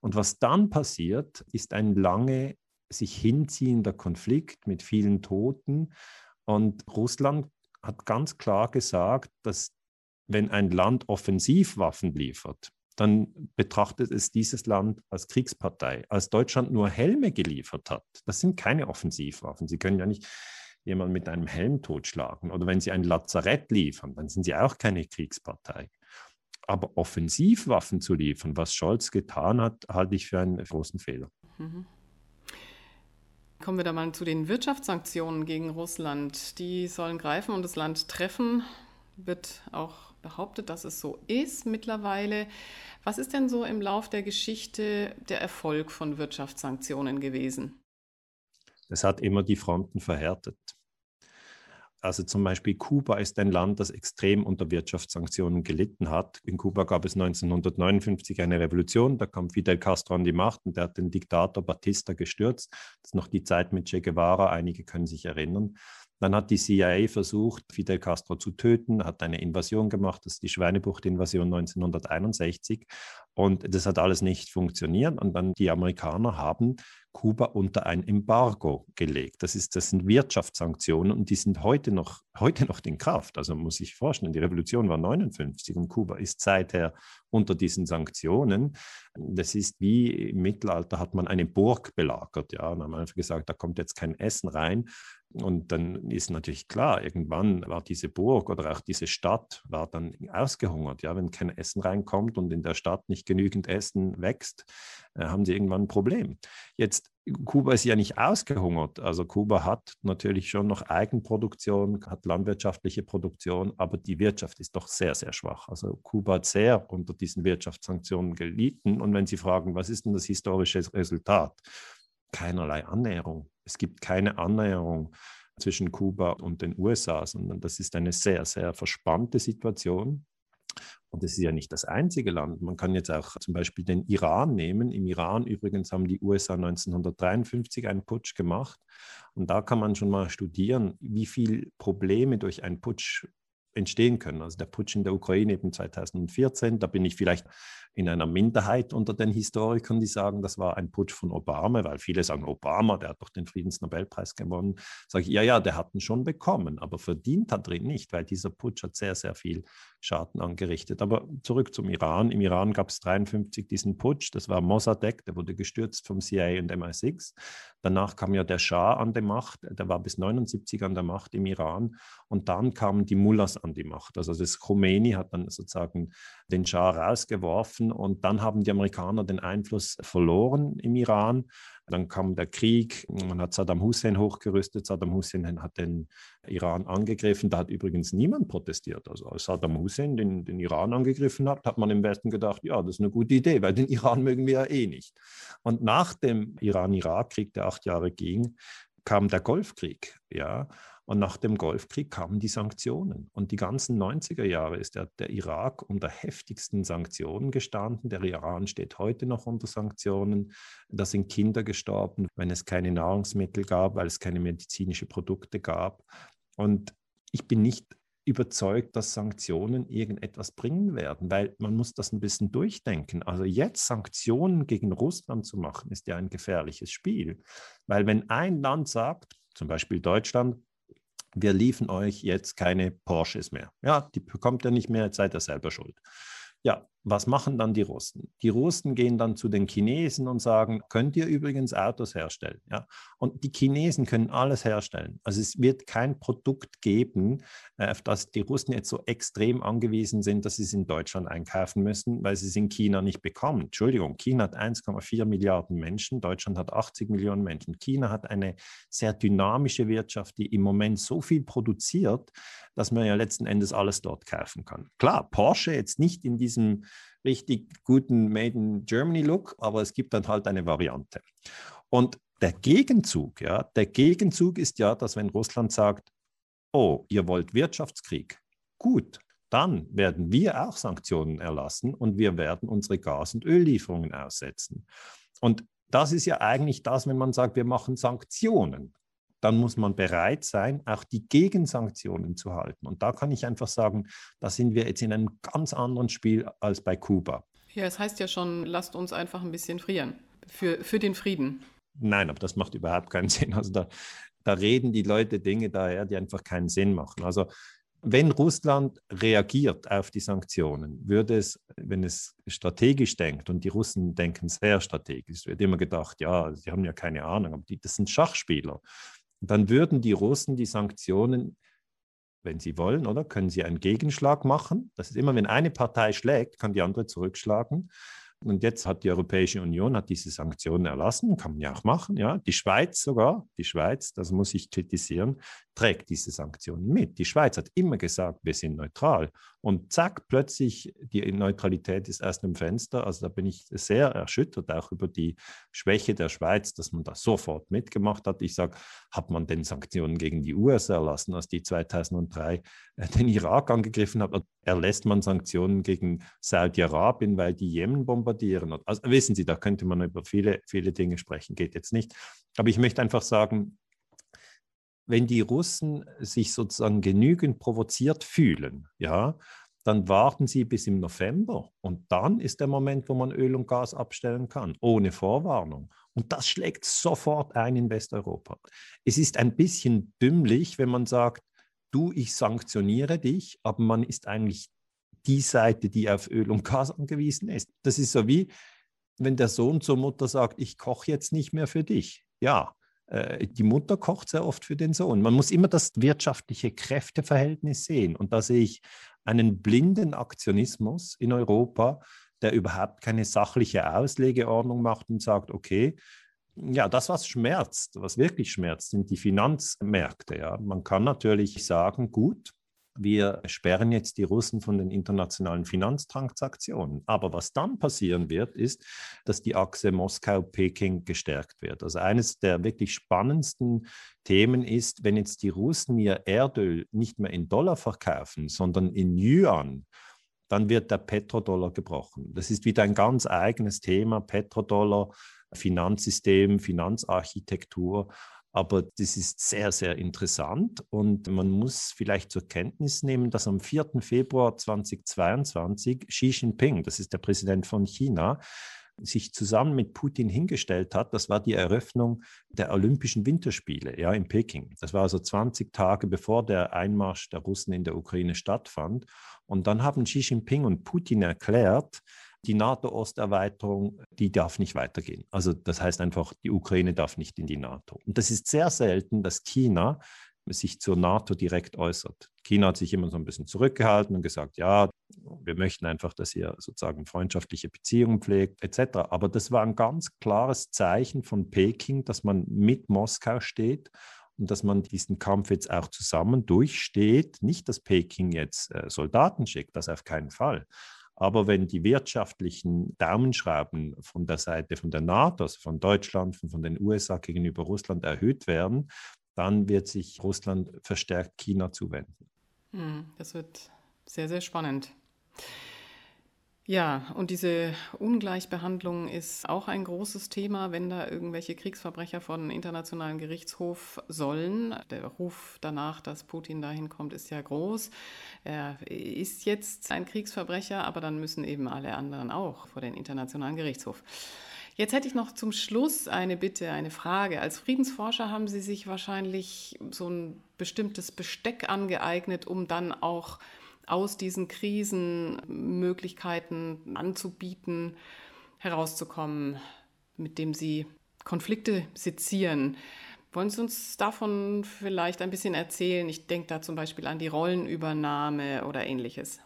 Und was dann passiert, ist ein lange sich hinziehender Konflikt mit vielen Toten. Und Russland hat ganz klar gesagt, dass wenn ein Land Offensivwaffen liefert, dann betrachtet es dieses Land als Kriegspartei. Als Deutschland nur Helme geliefert hat, das sind keine Offensivwaffen. Sie können ja nicht jemanden mit einem Helm totschlagen. Oder wenn sie ein Lazarett liefern, dann sind sie auch keine Kriegspartei. Aber Offensivwaffen zu liefern, was Scholz getan hat, halte ich für einen großen Fehler. Mhm. Kommen wir da mal zu den Wirtschaftssanktionen gegen Russland. Die sollen greifen und das Land treffen. Wird auch behauptet, dass es so ist mittlerweile. Was ist denn so im Lauf der Geschichte der Erfolg von Wirtschaftssanktionen gewesen? Es hat immer die Fronten verhärtet. Also zum Beispiel Kuba ist ein Land, das extrem unter Wirtschaftssanktionen gelitten hat. In Kuba gab es 1959 eine Revolution, da kam Fidel Castro an die Macht und der hat den Diktator Batista gestürzt. Das ist noch die Zeit mit Che Guevara, einige können sich erinnern. Dann hat die CIA versucht, Fidel Castro zu töten, hat eine Invasion gemacht, das ist die Schweinebucht-Invasion 1961. Und das hat alles nicht funktioniert. Und dann die Amerikaner haben Kuba unter ein Embargo gelegt. Das, ist, das sind Wirtschaftssanktionen und die sind heute noch, heute noch in Kraft. Also muss ich vorstellen, die Revolution war 59 und Kuba ist seither unter diesen Sanktionen. Das ist wie im Mittelalter hat man eine Burg belagert. Ja, und haben einfach gesagt, da kommt jetzt kein Essen rein. Und dann ist natürlich klar, irgendwann war diese Burg oder auch diese Stadt war dann ausgehungert. Ja, wenn kein Essen reinkommt und in der Stadt nicht genügend Essen wächst, äh, haben sie irgendwann ein Problem. Jetzt Kuba ist ja nicht ausgehungert. Also Kuba hat natürlich schon noch Eigenproduktion, hat landwirtschaftliche Produktion, aber die Wirtschaft ist doch sehr, sehr schwach. Also Kuba hat sehr unter diesen Wirtschaftssanktionen gelitten. Und wenn Sie fragen, was ist denn das historische Resultat? Keinerlei Annäherung. Es gibt keine Annäherung zwischen Kuba und den USA, sondern das ist eine sehr, sehr verspannte Situation. Und das ist ja nicht das einzige Land. Man kann jetzt auch zum Beispiel den Iran nehmen. Im Iran übrigens haben die USA 1953 einen Putsch gemacht. Und da kann man schon mal studieren, wie viele Probleme durch einen Putsch entstehen können. Also der Putsch in der Ukraine eben 2014, da bin ich vielleicht in einer Minderheit unter den Historikern, die sagen, das war ein Putsch von Obama, weil viele sagen, Obama, der hat doch den Friedensnobelpreis gewonnen. Sage ich, ja, ja, der hat ihn schon bekommen, aber verdient hat er ihn nicht, weil dieser Putsch hat sehr, sehr viel Schaden angerichtet. Aber zurück zum Iran. Im Iran gab es 1953 diesen Putsch, das war Mossadegh, der wurde gestürzt vom CIA und MI6. Danach kam ja der Schah an die Macht, der war bis 79 an der Macht im Iran und dann kamen die Mullahs an die Macht. Also das Khomeini hat dann sozusagen den Schah rausgeworfen und dann haben die Amerikaner den Einfluss verloren im Iran. Dann kam der Krieg, man hat Saddam Hussein hochgerüstet, Saddam Hussein hat den Iran angegriffen, da hat übrigens niemand protestiert. Also als Saddam Hussein den, den Iran angegriffen hat, hat man im Westen gedacht, ja, das ist eine gute Idee, weil den Iran mögen wir ja eh nicht. Und nach dem Iran-Irak-Krieg, der acht Jahre ging, kam der Golfkrieg, ja. Und nach dem Golfkrieg kamen die Sanktionen. Und die ganzen 90er Jahre ist der, der Irak unter heftigsten Sanktionen gestanden. Der Iran steht heute noch unter Sanktionen. Da sind Kinder gestorben, wenn es keine Nahrungsmittel gab, weil es keine medizinischen Produkte gab. Und ich bin nicht überzeugt, dass Sanktionen irgendetwas bringen werden, weil man muss das ein bisschen durchdenken. Also jetzt Sanktionen gegen Russland zu machen, ist ja ein gefährliches Spiel, weil wenn ein Land sagt, zum Beispiel Deutschland, wir liefern euch jetzt keine Porsches mehr. Ja, die bekommt ihr nicht mehr, jetzt seid ihr selber schuld. Ja, was machen dann die Russen? Die Russen gehen dann zu den Chinesen und sagen, könnt ihr übrigens Autos herstellen? Ja? Und die Chinesen können alles herstellen. Also es wird kein Produkt geben, äh, auf das die Russen jetzt so extrem angewiesen sind, dass sie es in Deutschland einkaufen müssen, weil sie es in China nicht bekommen. Entschuldigung, China hat 1,4 Milliarden Menschen, Deutschland hat 80 Millionen Menschen. China hat eine sehr dynamische Wirtschaft, die im Moment so viel produziert, dass man ja letzten Endes alles dort kaufen kann. Klar, Porsche jetzt nicht in diesem richtig guten Made in Germany Look, aber es gibt dann halt eine Variante. Und der Gegenzug, ja, der Gegenzug ist ja, dass wenn Russland sagt, oh, ihr wollt Wirtschaftskrieg, gut, dann werden wir auch Sanktionen erlassen und wir werden unsere Gas- und Öllieferungen aussetzen. Und das ist ja eigentlich das, wenn man sagt, wir machen Sanktionen dann muss man bereit sein, auch die Gegensanktionen zu halten. Und da kann ich einfach sagen, da sind wir jetzt in einem ganz anderen Spiel als bei Kuba. Ja, es heißt ja schon, lasst uns einfach ein bisschen frieren für, für den Frieden. Nein, aber das macht überhaupt keinen Sinn. Also da, da reden die Leute Dinge daher, die einfach keinen Sinn machen. Also wenn Russland reagiert auf die Sanktionen, würde es, wenn es strategisch denkt, und die Russen denken sehr strategisch, wird immer gedacht, ja, sie haben ja keine Ahnung, aber die, das sind Schachspieler, dann würden die Russen die Sanktionen, wenn sie wollen, oder können sie einen Gegenschlag machen. Das ist immer, wenn eine Partei schlägt, kann die andere zurückschlagen. Und jetzt hat die Europäische Union hat diese Sanktionen erlassen, kann man ja auch machen. Ja. Die Schweiz sogar, die Schweiz, das muss ich kritisieren, trägt diese Sanktionen mit. Die Schweiz hat immer gesagt, wir sind neutral. Und zack, plötzlich, die Neutralität ist erst im Fenster. Also da bin ich sehr erschüttert, auch über die Schwäche der Schweiz, dass man das sofort mitgemacht hat. Ich sage, hat man denn Sanktionen gegen die USA erlassen, als die 2003 äh, den Irak angegriffen hat? Erlässt man Sanktionen gegen Saudi-Arabien, weil die Jemen bombardieren? Also wissen Sie, da könnte man über viele, viele Dinge sprechen, geht jetzt nicht. Aber ich möchte einfach sagen, wenn die Russen sich sozusagen genügend provoziert fühlen, ja, dann warten sie bis im November und dann ist der Moment, wo man Öl und Gas abstellen kann, ohne Vorwarnung. Und das schlägt sofort ein in Westeuropa. Es ist ein bisschen dümmlich, wenn man sagt, du, ich sanktioniere dich, aber man ist eigentlich die Seite, die auf Öl und Gas angewiesen ist. Das ist so wie, wenn der Sohn zur Mutter sagt, ich koche jetzt nicht mehr für dich. Ja, äh, die Mutter kocht sehr oft für den Sohn. Man muss immer das wirtschaftliche Kräfteverhältnis sehen. Und da sehe ich einen blinden Aktionismus in Europa, der überhaupt keine sachliche Auslegeordnung macht und sagt, okay, ja, das, was schmerzt, was wirklich schmerzt, sind die Finanzmärkte. Ja. Man kann natürlich sagen, gut, wir sperren jetzt die Russen von den internationalen Finanztransaktionen. Aber was dann passieren wird, ist, dass die Achse Moskau-Peking gestärkt wird. Also eines der wirklich spannendsten Themen ist, wenn jetzt die Russen ihr Erdöl nicht mehr in Dollar verkaufen, sondern in Yuan, dann wird der Petrodollar gebrochen. Das ist wieder ein ganz eigenes Thema, Petrodollar, Finanzsystem, Finanzarchitektur. Aber das ist sehr, sehr interessant und man muss vielleicht zur Kenntnis nehmen, dass am 4. Februar 2022 Xi Jinping, das ist der Präsident von China, sich zusammen mit Putin hingestellt hat. Das war die Eröffnung der Olympischen Winterspiele ja, in Peking. Das war also 20 Tage bevor der Einmarsch der Russen in der Ukraine stattfand. Und dann haben Xi Jinping und Putin erklärt, die NATO-Osterweiterung, die darf nicht weitergehen. Also das heißt einfach, die Ukraine darf nicht in die NATO. Und das ist sehr selten, dass China sich zur NATO direkt äußert. China hat sich immer so ein bisschen zurückgehalten und gesagt, ja, wir möchten einfach, dass ihr sozusagen freundschaftliche Beziehungen pflegt, etc. Aber das war ein ganz klares Zeichen von Peking, dass man mit Moskau steht und dass man diesen Kampf jetzt auch zusammen durchsteht. Nicht, dass Peking jetzt äh, Soldaten schickt, das auf keinen Fall. Aber wenn die wirtschaftlichen Daumenschrauben von der Seite von der NATO, also von Deutschland, von den USA gegenüber Russland erhöht werden, dann wird sich Russland verstärkt China zuwenden. Hm, das wird sehr, sehr spannend. Ja, und diese Ungleichbehandlung ist auch ein großes Thema, wenn da irgendwelche Kriegsverbrecher vor den Internationalen Gerichtshof sollen. Der Ruf danach, dass Putin dahin kommt, ist ja groß. Er ist jetzt ein Kriegsverbrecher, aber dann müssen eben alle anderen auch vor den Internationalen Gerichtshof. Jetzt hätte ich noch zum Schluss eine Bitte, eine Frage. Als Friedensforscher haben Sie sich wahrscheinlich so ein bestimmtes Besteck angeeignet, um dann auch aus diesen Krisen Möglichkeiten anzubieten, herauszukommen, mit dem sie Konflikte sezieren. Wollen Sie uns davon vielleicht ein bisschen erzählen? Ich denke da zum Beispiel an die Rollenübernahme oder ähnliches.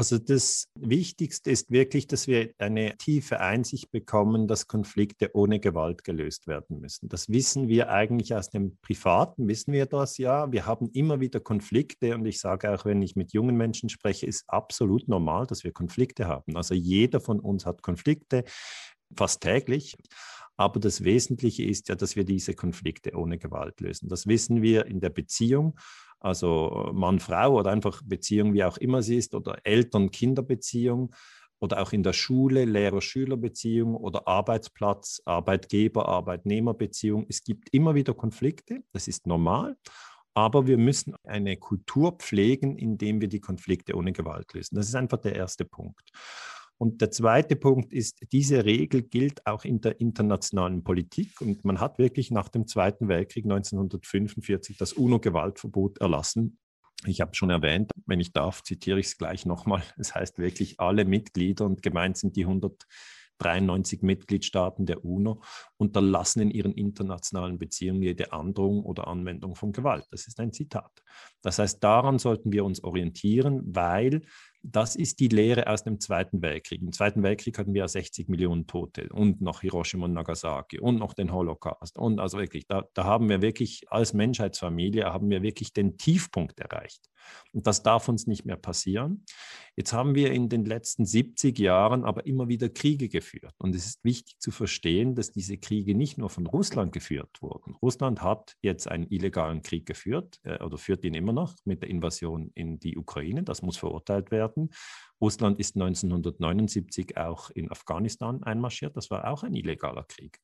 Also das Wichtigste ist wirklich, dass wir eine tiefe Einsicht bekommen, dass Konflikte ohne Gewalt gelöst werden müssen. Das wissen wir eigentlich aus dem Privaten, wissen wir das ja. Wir haben immer wieder Konflikte und ich sage auch, wenn ich mit jungen Menschen spreche, ist absolut normal, dass wir Konflikte haben. Also jeder von uns hat Konflikte, fast täglich. Aber das Wesentliche ist ja, dass wir diese Konflikte ohne Gewalt lösen. Das wissen wir in der Beziehung also Mann-Frau oder einfach Beziehung, wie auch immer sie ist, oder Eltern-Kinder-Beziehung oder auch in der Schule Lehrer-Schüler-Beziehung oder Arbeitsplatz, Arbeitgeber, Arbeitnehmer-Beziehung. Es gibt immer wieder Konflikte, das ist normal. Aber wir müssen eine Kultur pflegen, indem wir die Konflikte ohne Gewalt lösen. Das ist einfach der erste Punkt. Und der zweite Punkt ist, diese Regel gilt auch in der internationalen Politik. Und man hat wirklich nach dem Zweiten Weltkrieg 1945 das UNO-Gewaltverbot erlassen. Ich habe schon erwähnt, wenn ich darf, zitiere ich es gleich nochmal. Es heißt wirklich, alle Mitglieder und gemeint sind die 100 93 Mitgliedstaaten der UNO unterlassen in ihren internationalen Beziehungen jede Androhung oder Anwendung von Gewalt. Das ist ein Zitat. Das heißt, daran sollten wir uns orientieren, weil das ist die Lehre aus dem Zweiten Weltkrieg. Im Zweiten Weltkrieg hatten wir 60 Millionen Tote und noch Hiroshima und Nagasaki und noch den Holocaust. Und also wirklich, da, da haben wir wirklich als Menschheitsfamilie haben wir wirklich den Tiefpunkt erreicht. Und das darf uns nicht mehr passieren. Jetzt haben wir in den letzten 70 Jahren aber immer wieder Kriege geführt. Und es ist wichtig zu verstehen, dass diese Kriege nicht nur von Russland geführt wurden. Russland hat jetzt einen illegalen Krieg geführt äh, oder führt ihn immer noch mit der Invasion in die Ukraine. Das muss verurteilt werden. Russland ist 1979 auch in Afghanistan einmarschiert. Das war auch ein illegaler Krieg.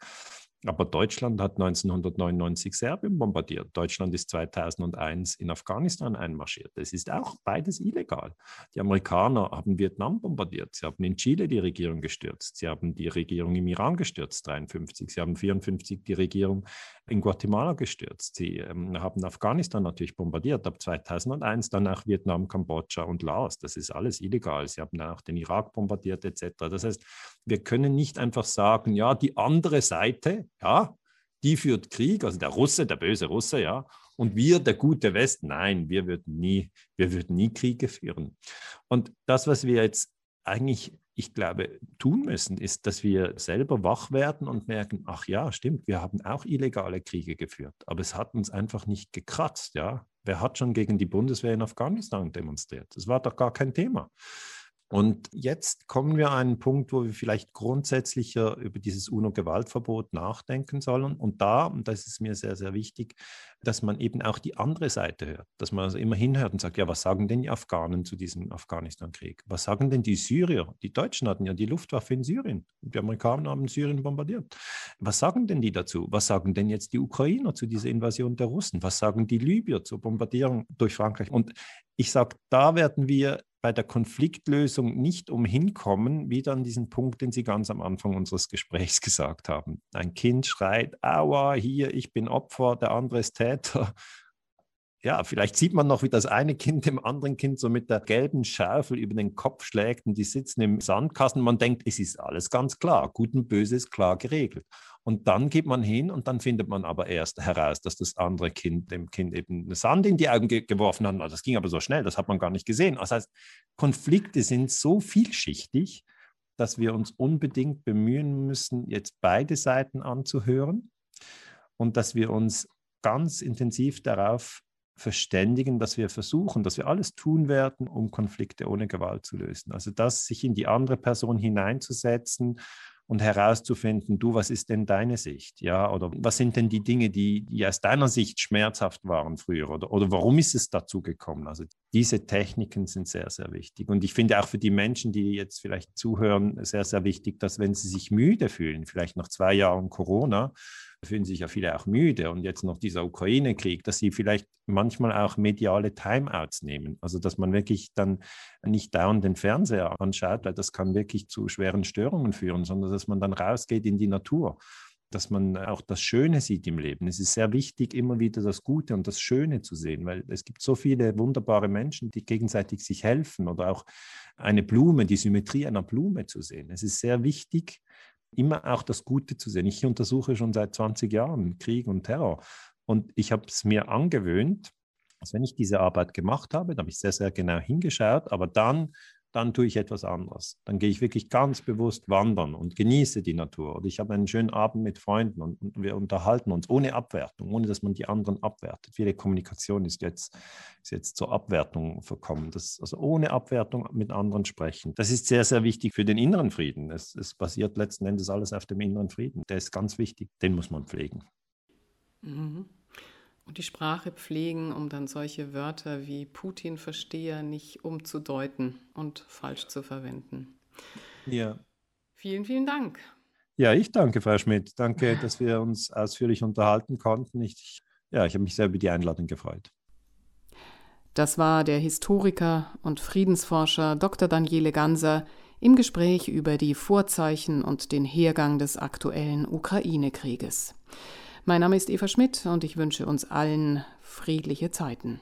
Aber Deutschland hat 1999 Serbien bombardiert. Deutschland ist 2001 in Afghanistan einmarschiert. Das ist auch beides illegal. Die Amerikaner haben Vietnam bombardiert. Sie haben in Chile die Regierung gestürzt. Sie haben die Regierung im Iran gestürzt, 1953. Sie haben 1954 die Regierung in Guatemala gestürzt. Sie ähm, haben Afghanistan natürlich bombardiert. Ab 2001 dann auch Vietnam, Kambodscha und Laos. Das ist alles illegal. Sie haben dann auch den Irak bombardiert etc. Das heißt, wir können nicht einfach sagen, ja, die andere Seite, ja, die führt Krieg, also der Russe, der böse Russe, ja, und wir, der gute Westen, nein, wir würden nie, wir würden nie Kriege führen. Und das, was wir jetzt eigentlich, ich glaube, tun müssen, ist, dass wir selber wach werden und merken, ach ja, stimmt, wir haben auch illegale Kriege geführt, aber es hat uns einfach nicht gekratzt, ja. Wer hat schon gegen die Bundeswehr in Afghanistan demonstriert? Das war doch gar kein Thema. Und jetzt kommen wir an einen Punkt, wo wir vielleicht grundsätzlicher über dieses UNO-Gewaltverbot nachdenken sollen. Und da, und das ist mir sehr, sehr wichtig, dass man eben auch die andere Seite hört, dass man also immer hinhört und sagt, ja, was sagen denn die Afghanen zu diesem Afghanistan-Krieg? Was sagen denn die Syrier? Die Deutschen hatten ja die Luftwaffe in Syrien. Die Amerikaner haben Syrien bombardiert. Was sagen denn die dazu? Was sagen denn jetzt die Ukrainer zu dieser Invasion der Russen? Was sagen die Libyer zur Bombardierung durch Frankreich? Und ich sage, da werden wir bei der Konfliktlösung nicht umhin kommen, wieder an diesen Punkt, den Sie ganz am Anfang unseres Gesprächs gesagt haben. Ein Kind schreit, aua, hier, ich bin Opfer, der andere ist Täter. Ja, vielleicht sieht man noch, wie das eine Kind dem anderen Kind so mit der gelben Schaufel über den Kopf schlägt und die sitzen im Sandkasten. Man denkt, es ist alles ganz klar, gut und böse ist klar geregelt. Und dann geht man hin und dann findet man aber erst heraus, dass das andere Kind dem Kind eben Sand in die Augen ge geworfen hat. Das ging aber so schnell, das hat man gar nicht gesehen. Das heißt, Konflikte sind so vielschichtig, dass wir uns unbedingt bemühen müssen, jetzt beide Seiten anzuhören und dass wir uns ganz intensiv darauf verständigen, dass wir versuchen, dass wir alles tun werden, um Konflikte ohne Gewalt zu lösen. Also das, sich in die andere Person hineinzusetzen und herauszufinden, du, was ist denn deine Sicht? Ja, oder was sind denn die Dinge, die, die aus deiner Sicht schmerzhaft waren früher? Oder, oder warum ist es dazu gekommen? Also diese Techniken sind sehr, sehr wichtig. Und ich finde auch für die Menschen, die jetzt vielleicht zuhören, sehr, sehr wichtig, dass wenn sie sich müde fühlen, vielleicht nach zwei Jahren Corona, fühlen sich ja viele auch müde und jetzt noch dieser Ukraine-Krieg, dass sie vielleicht manchmal auch mediale Timeouts nehmen. Also dass man wirklich dann nicht dauernd den Fernseher anschaut, weil das kann wirklich zu schweren Störungen führen, sondern dass man dann rausgeht in die Natur dass man auch das Schöne sieht im Leben. Es ist sehr wichtig, immer wieder das Gute und das Schöne zu sehen, weil es gibt so viele wunderbare Menschen, die gegenseitig sich helfen oder auch eine Blume, die Symmetrie einer Blume zu sehen. Es ist sehr wichtig, immer auch das Gute zu sehen. Ich untersuche schon seit 20 Jahren Krieg und Terror und ich habe es mir angewöhnt, dass wenn ich diese Arbeit gemacht habe, da habe ich sehr, sehr genau hingeschaut, aber dann dann tue ich etwas anderes. Dann gehe ich wirklich ganz bewusst wandern und genieße die Natur. Oder ich habe einen schönen Abend mit Freunden und, und, wir unterhalten uns ohne Abwertung, ohne dass man die anderen abwertet. Viele Kommunikation ist jetzt, ist jetzt zur Abwertung verkommen. Das, also ohne Abwertung mit anderen sprechen. Das ist sehr, sehr wichtig für den inneren Frieden. Es, es basiert letzten Endes alles auf dem inneren Frieden. Der ist ganz wichtig. Den muss man pflegen. Mhm und die Sprache pflegen, um dann solche Wörter wie Putin-Versteher nicht umzudeuten und falsch zu verwenden. Ja. Vielen, vielen Dank. Ja, ich danke, Frau Schmidt. Danke, dass wir uns ausführlich unterhalten konnten. Ich, ja, ich habe mich sehr über die Einladung gefreut. Das war der Historiker und Friedensforscher Dr. Daniele Ganser im Gespräch über die Vorzeichen und den Hergang des aktuellen Ukraine-Krieges. Mein Name ist Eva Schmidt und ich wünsche uns allen friedliche Zeiten.